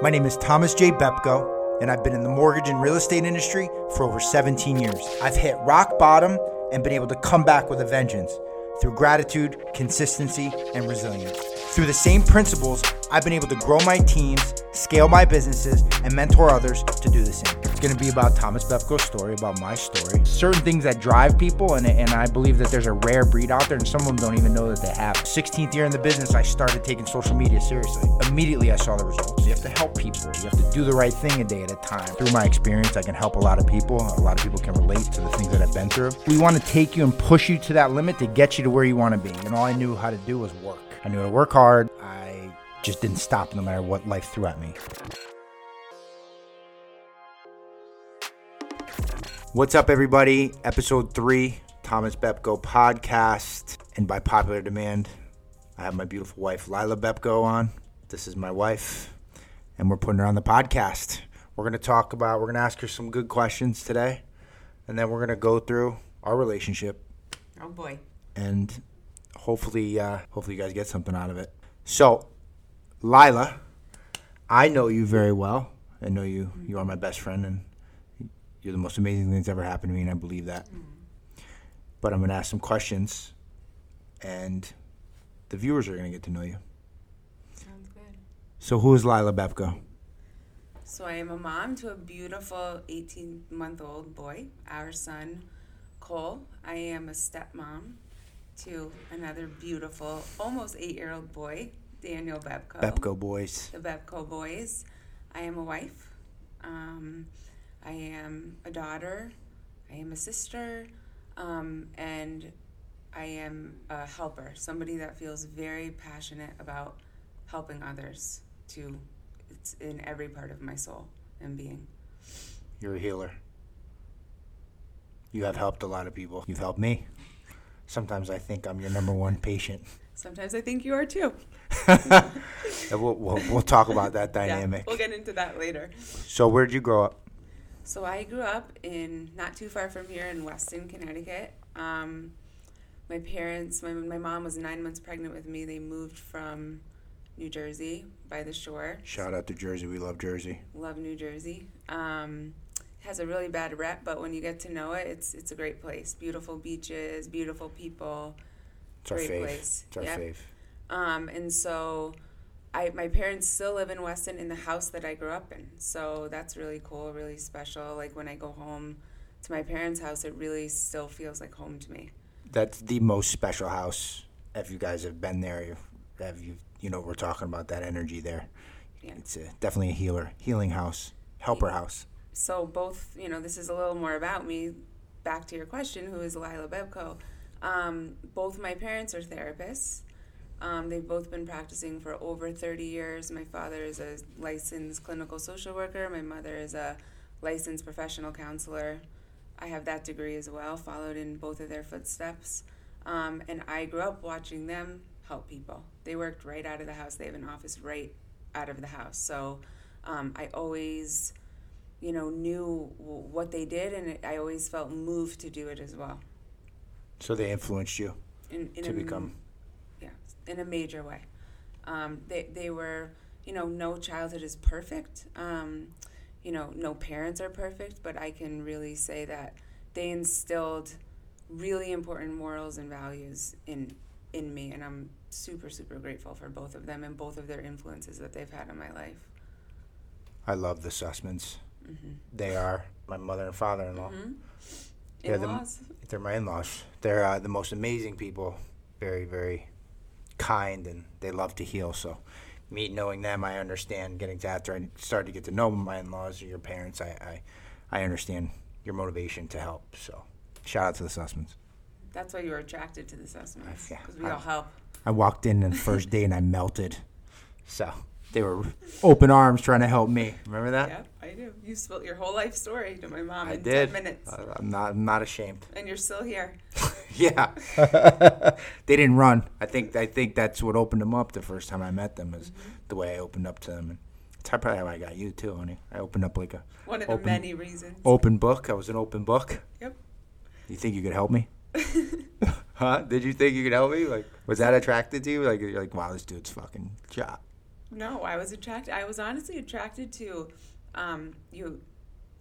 My name is Thomas J. Bepko, and I've been in the mortgage and real estate industry for over 17 years. I've hit rock bottom and been able to come back with a vengeance through gratitude, consistency, and resilience. Through the same principles, I've been able to grow my teams, scale my businesses, and mentor others to do the same. It's going to be about Thomas Bepko's story, about my story, certain things that drive people, and, and I believe that there's a rare breed out there, and some of them don't even know that they have. 16th year in the business, I started taking social media seriously. Immediately, I saw the results. You have to help people. You have to do the right thing a day at a time. Through my experience, I can help a lot of people. A lot of people can relate to the things that I've been through. We want to take you and push you to that limit to get you to where you want to be. And all I knew how to do was work. I knew how to work hard. I just didn't stop no matter what life threw at me. What's up, everybody? Episode three, Thomas Bepko podcast. And by popular demand, I have my beautiful wife, Lila Bepko, on. This is my wife, and we're putting her on the podcast. We're going to talk about, we're going to ask her some good questions today, and then we're going to go through our relationship Oh boy. and hopefully uh, hopefully you guys get something out of it. So, Lila, I know you very well. I know you. You are my best friend, and you're the most amazing thing that's ever happened to me, and I believe that. But I'm going to ask some questions, and the viewers are going to get to know you. Sounds good. So, who is Lila Bepko? So I am a mom to a beautiful 18 month old boy, our son, Cole. I am a stepmom to another beautiful, almost eight year old boy, Daniel Bebko. Bepko boys. The Bepko boys. I am a wife. Um, I am a daughter. I am a sister. Um, and I am a helper, somebody that feels very passionate about helping others to it's in every part of my soul and being. You're a healer. You have helped a lot of people. You've helped me. Sometimes I think I'm your number one patient. Sometimes I think you are too. We'll, we'll, we'll talk about that Yeah, dynamic. we'll get into that later. So, where'd you grow up? So I grew up in not too far from here in Weston, Connecticut. Um, my parents, my, my mom was nine months pregnant with me. They moved from New Jersey by the shore. Shout out to Jersey. We love Jersey. Love New Jersey. Um, has a really bad rep, but when you get to know it, it's it's a great place. Beautiful beaches, beautiful people. It's our Great place. It's our Yep. Um, and so I, my parents still live in Weston in the house that I grew up in. So that's really cool, really special. Like when I go home to my parents' house, it really still feels like home to me. That's the most special house. If you guys have been there, have you? You know, we're talking about that energy there. Yeah. It's a, definitely a healer, healing house, helper house. So both, you know, this is a little more about me. Back to your question, who is Lila Bepko? Um, both my parents are therapists. Um, they've both been practicing for over 30 years. My father is a licensed clinical social worker. My mother is a licensed professional counselor. I have that degree as well, followed in both of their footsteps. Um, and I grew up watching them help people. They worked right out of the house. They have an office right out of the house. So um, I always, you know, knew w- what they did, and it, I always felt moved to do it as well. So they influenced you In, in to a, become. yeah, in a major way. Um, they they were, you know, no childhood is perfect. Um, you know, no parents are perfect, but I can really say that they instilled really important morals and values in in me, and I'm super super grateful for both of them and both of their influences that they've had in my life. I love the Sussmans. Mm-hmm. They are my mother and father-in-law. Yeah, the- In-laws. They're my in-laws. They're uh, the most amazing people. Very, very kind, and they love to heal. So, me knowing them, I understand. Getting to after I started to get to know my in-laws or your parents, I, I, I understand your motivation to help. So, shout out to the Sussmans. That's why you were attracted to the Sussmans Yeah, because we I- all help. I walked in on the first day and I melted. So they were open arms trying to help me. Remember that? Yeah, I do. You spilt your whole life story to my mom I in did. ten minutes, I- I'm not. I'm not ashamed. and you're still here. Yeah, they didn't run. I think I think that's what opened them up the first time I met them is mm-hmm. the way I opened up to them. And it's probably how I got you too, honey. I opened up like a One of the Open- many reasons. open book. I was an open book. Yep. You think you could help me? huh? Did you think you could help me? Like, was that attracted to you? Like, you're like, wow, this dude's fucking shot. No, I was attracted. I was honestly attracted to um, you.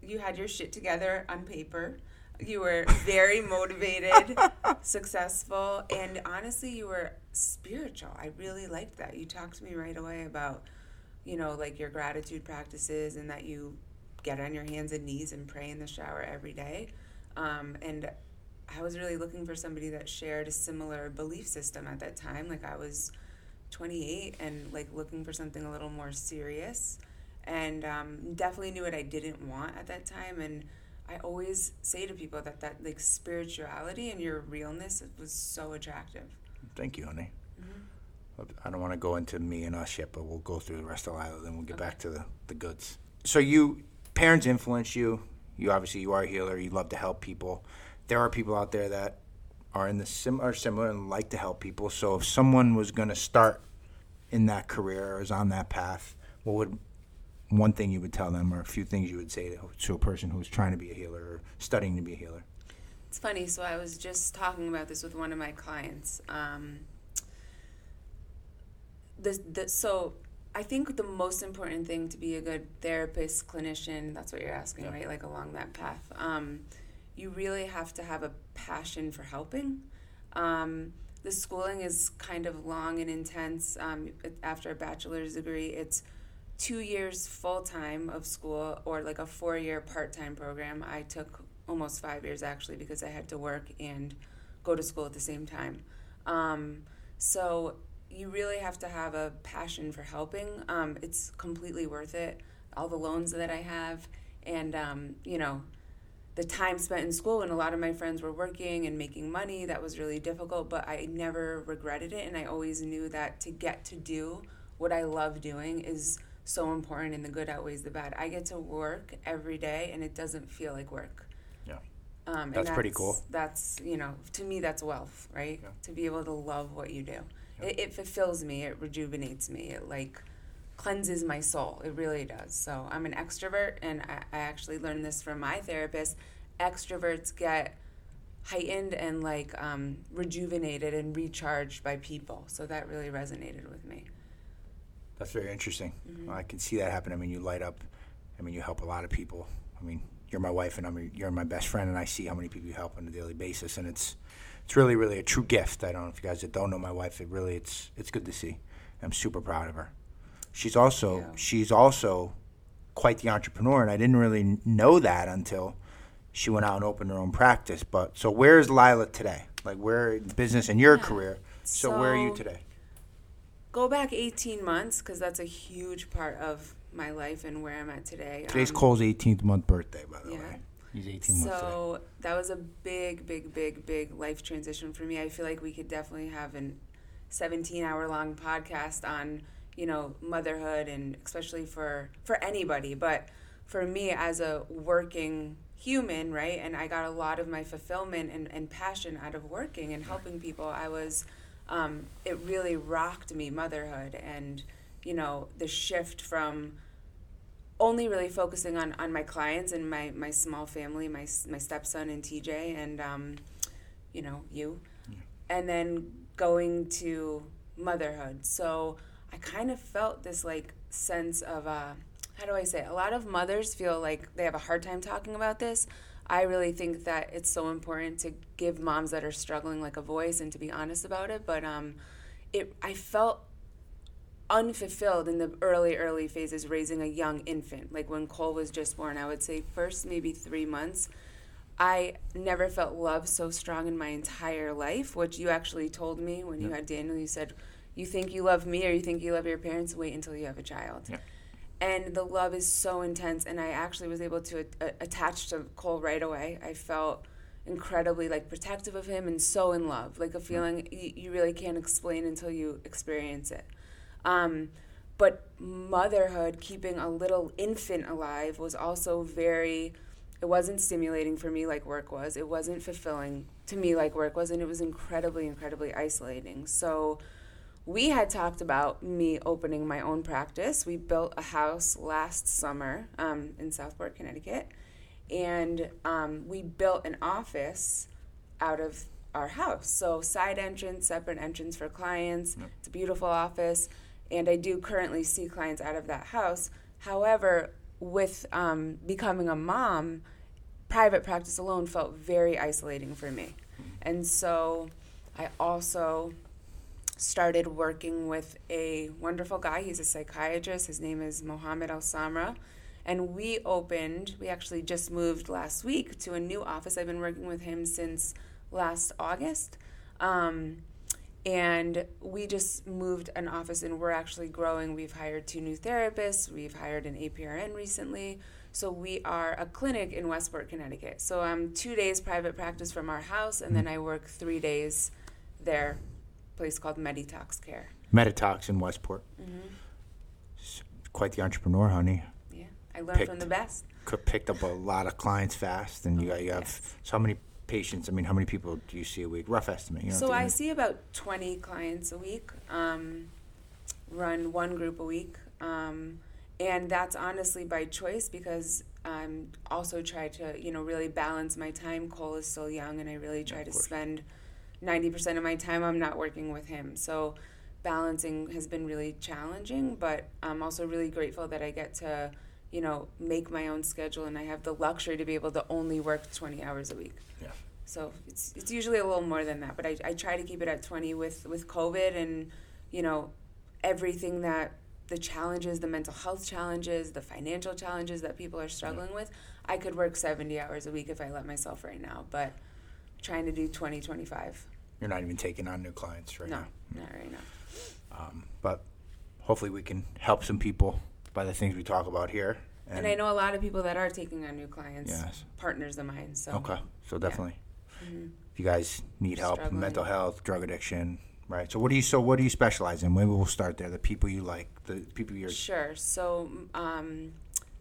You had your shit together on paper. You were very motivated, successful, and honestly, you were spiritual. I really liked that. You talked to me right away about, you know, like your gratitude practices and that you get on your hands and knees and pray in the shower every day. Um, and I was really looking for somebody that shared a similar belief system at that time. Like I was 28 and like looking for something a little more serious, and um, definitely knew what I didn't want at that time. And I always say to people that that like spirituality and your realness was so attractive. Thank you, honey. Mm-hmm. I don't want to go into me and us yet, but we'll go through the rest of the island, then we'll get okay. back to the, the goods. So you parents influence you. You obviously you are a healer. You love to help people. There are people out there that are in the sim are similar and like to help people. So if someone was going to start in that career or is on that path, what would one thing you would tell them, or a few things you would say to, to a person who's trying to be a healer or studying to be a healer? It's funny. So I was just talking about this with one of my clients. Um, the, the, so I think the most important thing to be a good therapist, clinician, that's what you're asking, yeah. right? Like along that path. Um, you really have to have a passion for helping. Um, the schooling is kind of long and intense. Um, after a bachelor's degree, it's two years full time of school or like a four year part time program. I took almost five years actually because I had to work and go to school at the same time. Um, so you really have to have a passion for helping. Um, it's completely worth it. All the loans that I have, and um, you know, the time spent in school when a lot of my friends were working and making money, that was really difficult. But I never regretted it, and I always knew that to get to do what I love doing is so important and the good outweighs the bad. I get to work every day and it doesn't feel like work. Yeah. Um, that's, that's, pretty cool. That's, you know, to me, that's wealth, right? Yeah. To be able to love what you do. Yeah. It, it, fulfills me, it rejuvenates me, it like cleanses my soul. It really does. So I'm an extrovert and I, I actually learned this from my therapist. Extroverts get heightened and like um, rejuvenated and recharged by people. So that really resonated with me. That's very interesting. Mm-hmm. I can see that happen. I mean, you light up. I mean, you help a lot of people. I mean, you're my wife, and I'm you're my best friend, and I see how many people you help on a daily basis, and it's it's really really a true gift. I don't know if you guys that don't know my wife, it really it's it's good to see. I'm super proud of her. She's also yeah. she's also quite the entrepreneur, and I didn't really know that until she went out and opened her own practice. But so where's Lila today? Like where business in your yeah. career? So, so where are you today? go back 18 months because that's a huge part of my life and where I'm at today. Today's um, Cole's 18th month birthday, by the yeah. way. He's 18 so months. So that was a big, big, big, big life transition for me. I feel like we could definitely have a 17 hour long podcast on, you know, motherhood and especially for for anybody, but for me as a working human, right? And I got a lot of my fulfillment and, and passion out of working and helping people. I was um, it really rocked me motherhood and you know the shift from only really focusing on, on my clients and my, my small family my, my stepson and tj and um, you know you yeah. and then going to motherhood so i kind of felt this like sense of uh, how do i say it? a lot of mothers feel like they have a hard time talking about this I really think that it's so important to give moms that are struggling like a voice and to be honest about it. But um, it I felt unfulfilled in the early early phases raising a young infant. Like when Cole was just born, I would say first maybe three months. I never felt love so strong in my entire life, which you actually told me when you had Daniel. You said, "You think you love me, or you think you love your parents? Wait until you have a child." and the love is so intense and i actually was able to a- attach to cole right away. I felt incredibly like protective of him and so in love like a feeling you, you really can't explain until you experience it. Um, but motherhood keeping a little infant alive was also very it wasn't stimulating for me like work was. It wasn't fulfilling to me like work was and it was incredibly incredibly isolating. So we had talked about me opening my own practice. We built a house last summer um, in Southport, Connecticut, and um, we built an office out of our house. So, side entrance, separate entrance for clients. Yep. It's a beautiful office. and I do currently see clients out of that house. However, with um, becoming a mom, private practice alone felt very isolating for me. And so I also started working with a wonderful guy. He's a psychiatrist. His name is Mohammed Al Samra. And we opened, we actually just moved last week to a new office. I've been working with him since last August. Um, and we just moved an office and we're actually growing. We've hired two new therapists, we've hired an APRN recently. So we are a clinic in Westport, Connecticut. So I'm two days private practice from our house, and then I work three days there, place called Meditox Care. Meditox in Westport. Quite the entrepreneur, honey. Yeah, I learned Picked. from the best. Could picked up a lot of clients fast, and you got you have Yes. so many patients. I mean, how many people do you see a week? Rough estimate. You don't So I see about 20 clients a week, um, run one group a week. Um, and that's honestly by choice because I'm also try to, you know, really balance my time. Cole is still young and I really try to course. spend 90% of my time I'm not working with him. So balancing has been really challenging, but I'm also really grateful that I get to, you know, make my own schedule and I have the luxury to be able to only work 20 hours a week. Yeah. So it's it's usually a little more than that, but I, I try to keep it at 20 with, with COVID and, you know, everything that the challenges, the mental health challenges, the financial challenges that people are struggling with. I could work 70 hours a week if I let myself right now, but trying to do 20, 25. You're not even taking on new clients right No, now. not right now. Um, but hopefully, we can help some people by the things we talk about here. And, I know a lot of people that are taking on new clients, Yes. partners of mine. So Okay, so definitely, Mhm. if you guys need help, Struggling. mental health, drug addiction, right? So what do you so what do you specialize in? Maybe we'll start there. The people you like, the people you're. Sure. So, um,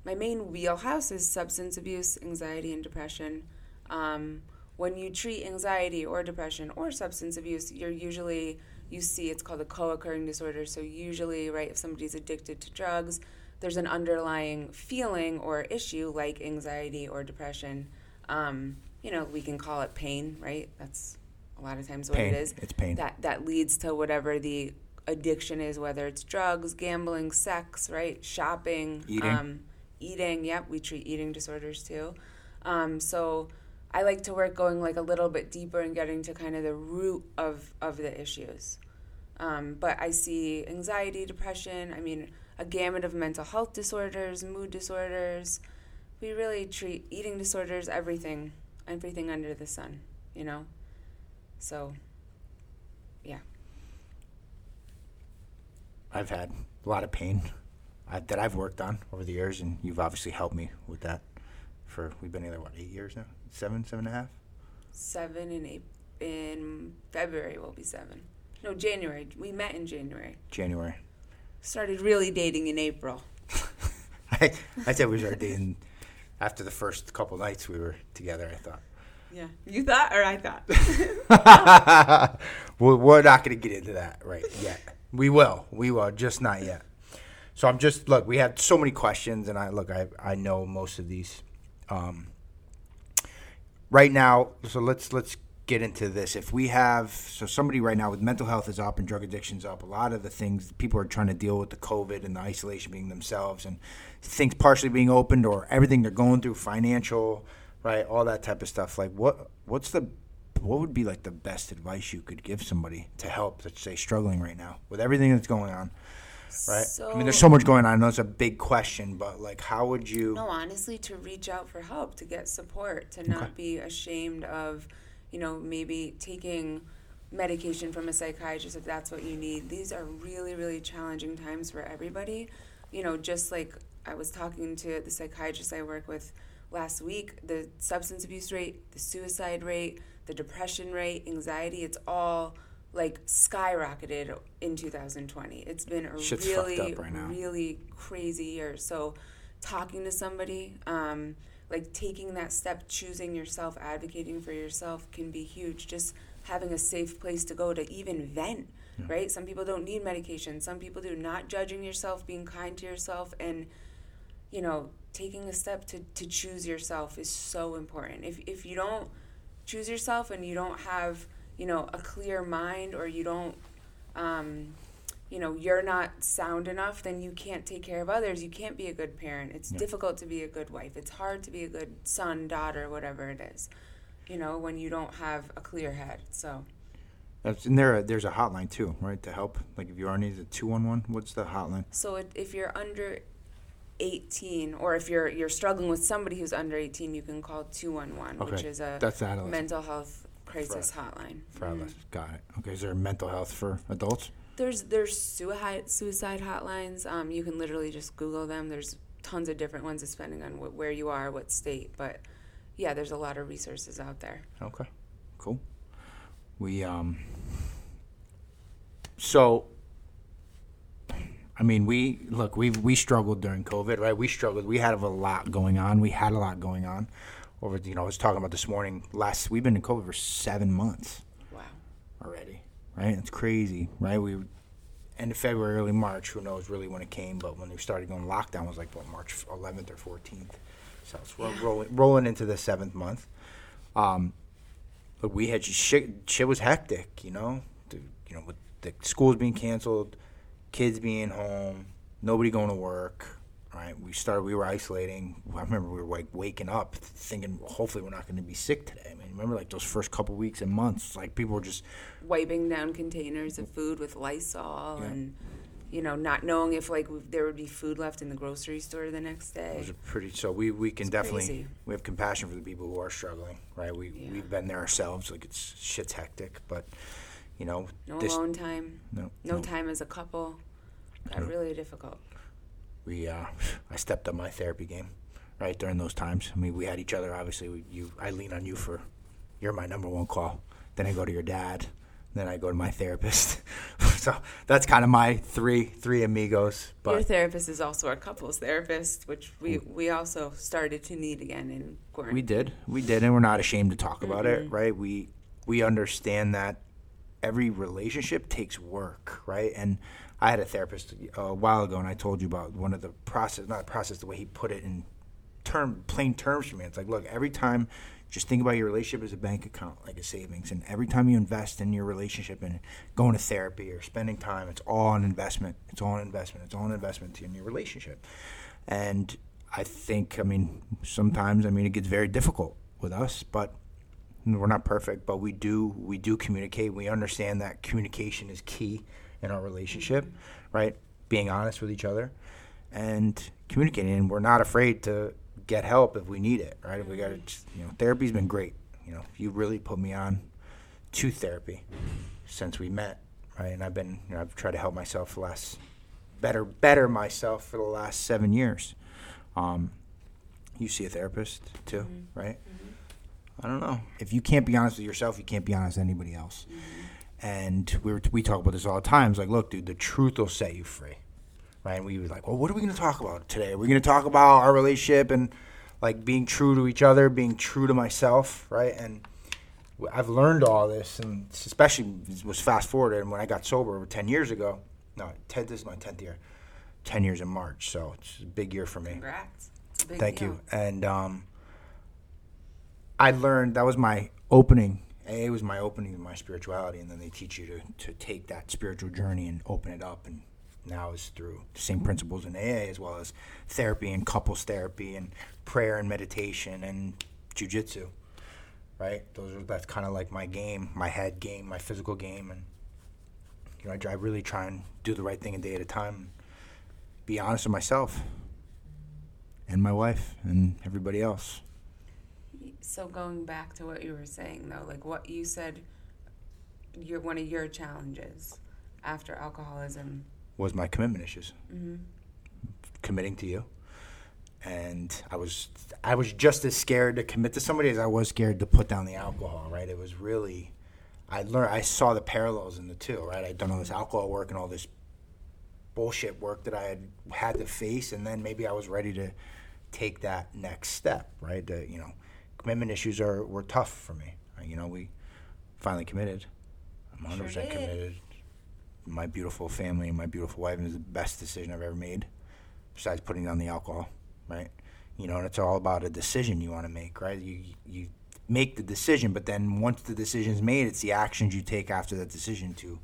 my main wheelhouse is substance abuse, anxiety, and depression. Um, when you treat anxiety or depression or substance abuse, you're usually you see it's called a co-occurring disorder. So usually, right, if somebody's addicted to drugs, there's an underlying feeling or issue like anxiety or depression. Um, you know, we can call it pain, right? That's a lot of times what Pain. it is It's pain. that that leads to whatever the addiction is, whether it's drugs, gambling, sex, right, shopping, Eating. Um, eating. Yep, we treat eating disorders too. Um, so I like to work going like a little bit deeper and getting to kind of the root of of the issues. Um, but I see anxiety, depression. I mean, a gamut of mental health disorders, mood disorders. We really treat eating disorders, everything, everything under the sun. You know. So yeah. I've had a lot of pain I, that I've worked on over the years, and you've obviously helped me with that. For we've been together what eight years now, seven, seven and a half. seven in April, in February will be seven. No, January. We met in January. January. Started really dating in April. I, I said we started dating after the first couple nights we were together. I thought. Yeah, you thought or I thought. we're, we're not going to get into that right yet. We will. We will. Just not yet. So I'm just look. We have so many questions, and I look. I I know most of these. Um, right now, so let's let's get into this. If we have so somebody right now with mental health is up and drug addiction's up, a lot of the things people are trying to deal with the COVID and the isolation being themselves and things partially being opened or everything they're going through, financial, right, all that type of stuff. Like what what's the what would be like the best advice you could give somebody to help that's say struggling right now with everything that's going on? Right. I mean, there's so much going on. I know it's a big question, but like, how would you? No, honestly, to reach out for help, to get support, to not Okay. be ashamed of, you know, maybe taking medication from a psychiatrist if that's what you need. These are really, really challenging times for everybody. You know, just like I was talking to the psychiatrist I work with last week, the substance abuse rate, the suicide rate, the depression rate, anxiety, it's all like skyrocketed in 2020. It's been a Shit's really, right really crazy year. So, talking to somebody, um, like taking that step, choosing yourself, advocating for yourself can be huge. Just having a safe place to go to even vent, right? Some people don't need medication, some people do. Not judging yourself, being kind to yourself, and you know, taking a step to, to choose yourself is so important. If, if you don't choose yourself and you don't have, you know, a clear mind or you don't, um, you know you're not sound enough then you can't take care of others you can't be a good parent it's Yeah. difficult to be a good wife it's hard to be a good son daughter whatever it is you know when you don't have a clear head so and there, there's a hotline too, right, to help. Like if you are needed, two one one. What's the hotline? so if you're under 18 or if you're you're struggling with somebody who's under 18 you can call 211 which is a That's the adolescent mental health crisis hotline for Mhm. adolescents. Got it. Okay, is there mental health for adults? There's there's suicide suicide hotlines. Um, you can literally just Google them. There's tons of different ones depending on wh- where you are, what state. But yeah, there's a lot of resources out there. Okay, cool. We um. So. I mean, we look. We we struggled during COVID, right? We struggled. We had a lot going on. We had a lot going on. Over, you know, I was talking about this morning. Last, we've been in COVID for seven months Wow. already, right? It's crazy, right? We end of February, early March. Who knows really when it came? But when we started going lockdown was like what March 11th or 14th. So it's Yeah. rolling rolling into the seventh month. Um, but we had shit. Shit was hectic, you know. The, you know, with the schools being canceled, kids being home, nobody going to work. Right, we started. We were isolating. I remember we were like waking up, thinking, hopefully we're not going to be sick today. I mean, remember like those first couple weeks and months, like people were just Wiping down containers of food with Lysol Yeah. and you know not knowing if like there would be food left in the grocery store the next day. It was a pretty. So we we can It's definitely crazy. we have compassion for the people who are struggling, right? We Yeah. we've been there ourselves. Like it's shit's hectic, but you know No this alone time. no No time as a couple. Got No. really difficult. We uh I stepped up my therapy game, right during those times. I mean we had each other. Obviously, we, you I lean on you for you're my number one call. Then I go to your dad. Then I go to my therapist. so that's kind of my three three amigos. Your therapist is also our couples therapist, which we, we also started to need again in quarantine. We did. We did, and we're not ashamed to talk about it, right? We we understand that every relationship takes work, right? And I had a therapist uh, a while ago, and I told you about one of the process, not process, the way he put it in term plain terms for me. It's like, look, every time, just think about your relationship as a bank account, like a savings, and every time you invest in your relationship and going to therapy or spending time, it's all an investment. It's all an investment. It's all an investment in your relationship. And I think, I mean, sometimes, I mean, it gets very difficult with us, but we're not perfect, but we do we do communicate. We understand that communication is key in our relationship, right? Being honest with each other and communicating, and we're not afraid to get help if we need it, right? If we got to, you know, therapy's been great. You know, you really put me on to therapy since we met, right? And I've been, you know, I've tried to help myself less, better better myself for the last seven years. Um, you see a therapist too, mm-hmm. right? Mm-hmm. I don't know. If you can't be honest with yourself, you can't be honest with anybody else. Mm-hmm. And we were, we talk about this all the time. It's like, look, dude, the truth will set you free, right? And we were like, well, what are we going to talk about today? We're going to talk about our relationship and like being true to each other, being true to myself, right? And I've learned all this, and especially was fast forwarded. And when I got sober ten years ago, no, ten, this is my tenth year, ten years in March, so it's a big year for me. Congrats. Thank deal. you. And um, I learned that was my opening. AA was my opening to my spirituality, and then they teach you to, to take that spiritual journey and open it up. And now is through the same principles in AA as well as therapy and couples therapy and prayer and meditation and jujitsu. Right? Those are that's kind of like my game, my head game, my physical game, and you know I, I really try and do the right thing a day at a time. Be honest with myself and my wife and everybody else. So going back to what you were saying though, like what you said, your one of your challenges after alcoholism. was my commitment issues. hmm Committing to you, and I was I was just as scared to commit to somebody as I was scared to put down the alcohol. Right? It was really I learned I saw the parallels in the two. Right? I'd done all this alcohol work and all this bullshit work that I had had to face, and then maybe I was ready to take that next step. Right? The, you know, commitment issues are were tough for me. You know, we finally committed. I'm 100 percent Sure did. committed. My beautiful family and my beautiful wife is the best decision I've ever made, besides putting down the alcohol. Right? You know, and it's all about a decision you want to make. Right? You you make the decision, but then once the decision's made, it's the actions you take after that decision to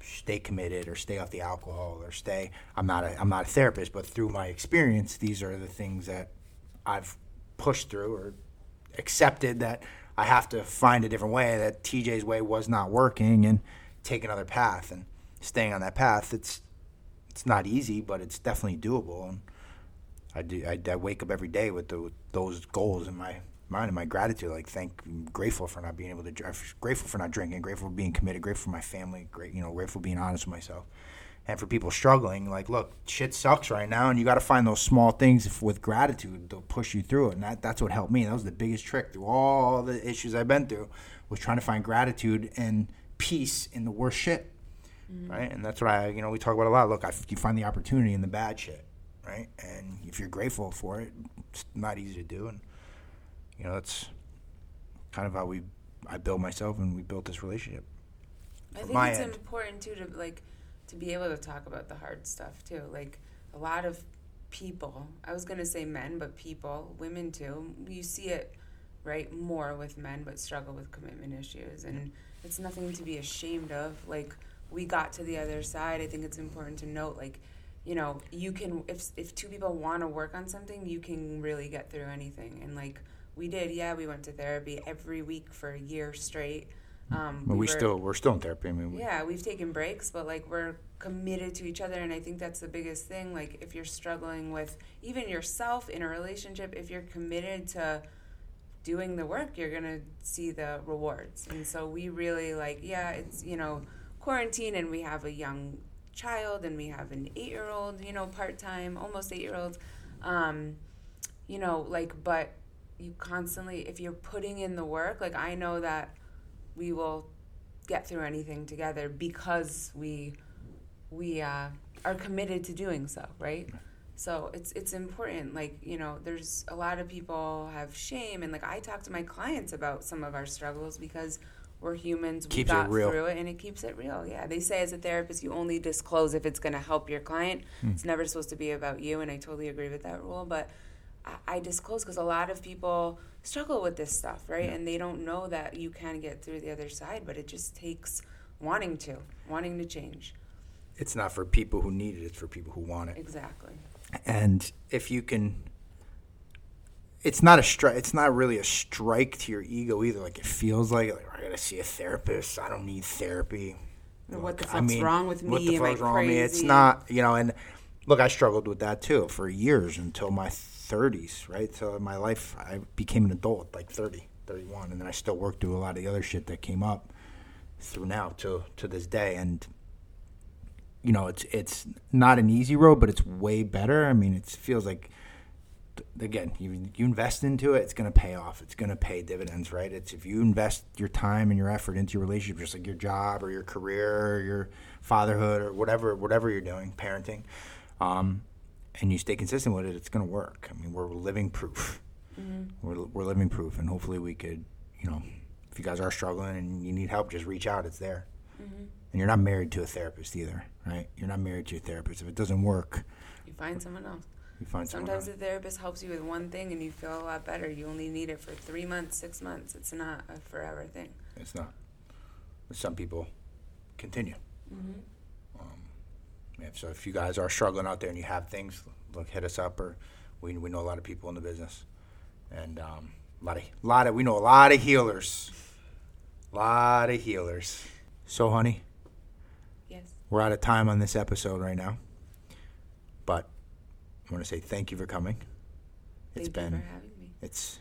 stay committed or stay off the alcohol or stay. I'm not a I'm not a therapist, but through my experience, these are the things that I've pushed through or accepted that I have to find a different way. That TJ's way was not working, and take another path and staying on that path. It's it's not easy, but it's definitely doable. And I do. I, I wake up every day with, the, with those goals in my mind and my gratitude. Like, thank, grateful for not being able to. drive Grateful for not drinking. Grateful for being committed. Grateful for my family. Great, you know, grateful for being honest with myself. And for people struggling, like, look, shit sucks right now, and you got to find those small things with gratitude to push you through it. And that, that's what helped me. That was the biggest trick through all the issues I've been through, was trying to find gratitude and peace in the worst shit, mm-hmm. right? And that's what I, you know, we talk about a lot. Look, I, you find the opportunity in the bad shit, right? And if you're grateful for it, it's not easy to do. And you know, that's kind of how we, I built myself, and we built this relationship. I think it's important too to like to be able to talk about the hard stuff too. Like a lot of people, I was gonna say men, but people, women too. You see it right more with men, but struggle with commitment issues, and it's nothing to be ashamed of. Like we got to the other side. I think it's important to note like you know you can if if two people want to work on something you can really get through anything and like we did yeah we went to therapy every week for a year straight um, but we, we were, still we're still in therapy. I mean, we, yeah, we've taken breaks, but like we're committed to each other, and I think that's the biggest thing. Like if you're struggling with even yourself in a relationship, if you're committed to doing the work, you're gonna see the rewards. And so we really like, yeah, it's you know quarantine, and we have a young child, and we have an eight year old, you know, part time, almost eight year old. Um, you know, like, but you constantly, if you're putting in the work, like I know that we will get through anything together because we we uh, are committed to doing so, right? So it's it's important. Like you know, there's a lot of people have shame, and like I talk to my clients about some of our struggles because we're humans. We got through it, and it keeps it real. Yeah, they say as a therapist, you only disclose if it's going to help your client. Mm. It's never supposed to be about you, and I totally agree with that rule. But I, disclose because a lot of people struggle with this stuff, right? Yeah. And they don't know that you can get through the other side, but it just takes wanting to, wanting to change. It's not for people who need it, it's for people who want it. Exactly. And if you can it's not a strike. It's not really a strike to your ego either. Like it feels like, like I gotta see a therapist. I don't need therapy. Look, what the fuck's I mean, wrong with me? What the fuck's wrong with me? It's not, you know. And look, I struggled with that too for years until my 30s, right? So in my life, I became an adult like 30, 31, and then I still worked through a lot of the other shit that came up through now to to this day. And you know, it's it's not an easy road, but it's way better. I mean, it feels like again, you you invest into it, it's going to pay off. It's going to pay dividends, right? It's if you invest your time and your effort into your relationship, just like your job or your career or your fatherhood or whatever whatever you're doing, parenting. Um, and you stay consistent with it, it's going to work. I mean, we're living proof. Mm-hmm. We're, we're living proof, and hopefully we could, you know, if you guys are struggling and you need help, just reach out. It's there. Mm-hmm. And you're not married to a therapist either, right? You're not married to a therapist. If it doesn't work, you find someone else. You find Sometimes a therapist helps you with one thing and you feel a lot better. You only need it for three months, six months. It's not a forever thing. It's not. But some people continue. Mm-hmm. Yeah, so if you guys are struggling out there and you have things, look, hit us up, or we, we know a lot of people in the business, and um, a lot of lot of we know a lot of healers, a lot of healers. So, honey, yes, we're out of time on this episode right now, but I want to say thank you for coming. It's thank been, you for having me. It's.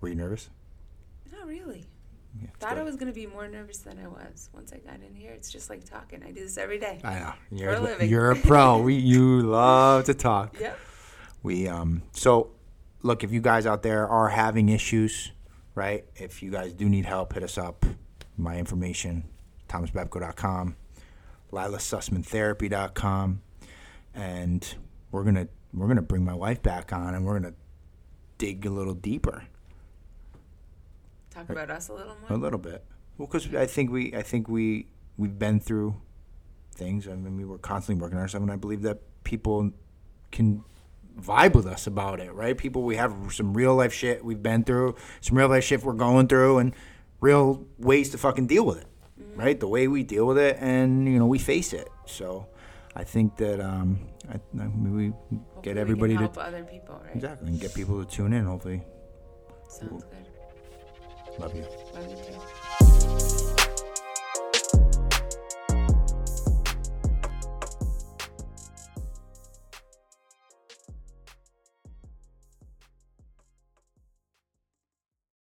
Were you nervous? Not really. Yeah, Thought good. I was going to be more nervous than I was once I got in here. It's just like talking. I do this every day. I know. You're, a, living. you're a pro. we, you love to talk. Yep. We um so look if you guys out there are having issues, right? If you guys do need help, hit us up. My information, thomasbepko.com, lilaSussmantherapy.com, and we're gonna we're gonna bring my wife back on and we're gonna dig a little deeper Talk about us a little more. A little bit. Well, because I think we, I think we, we've been through things. I mean, we were constantly working on ourselves, and I believe that people can vibe with us about it, right? People, we have some real life shit we've been through, some real life shit we're going through, and real ways to fucking deal with it. Mm-hmm. right? The way we deal with it, and you know, we face it. So, I think that um, I, I maybe we Hopefully get we everybody can to help other people, right? exactly and get people to tune in. Hopefully, Sounds good. Love you. Love you too.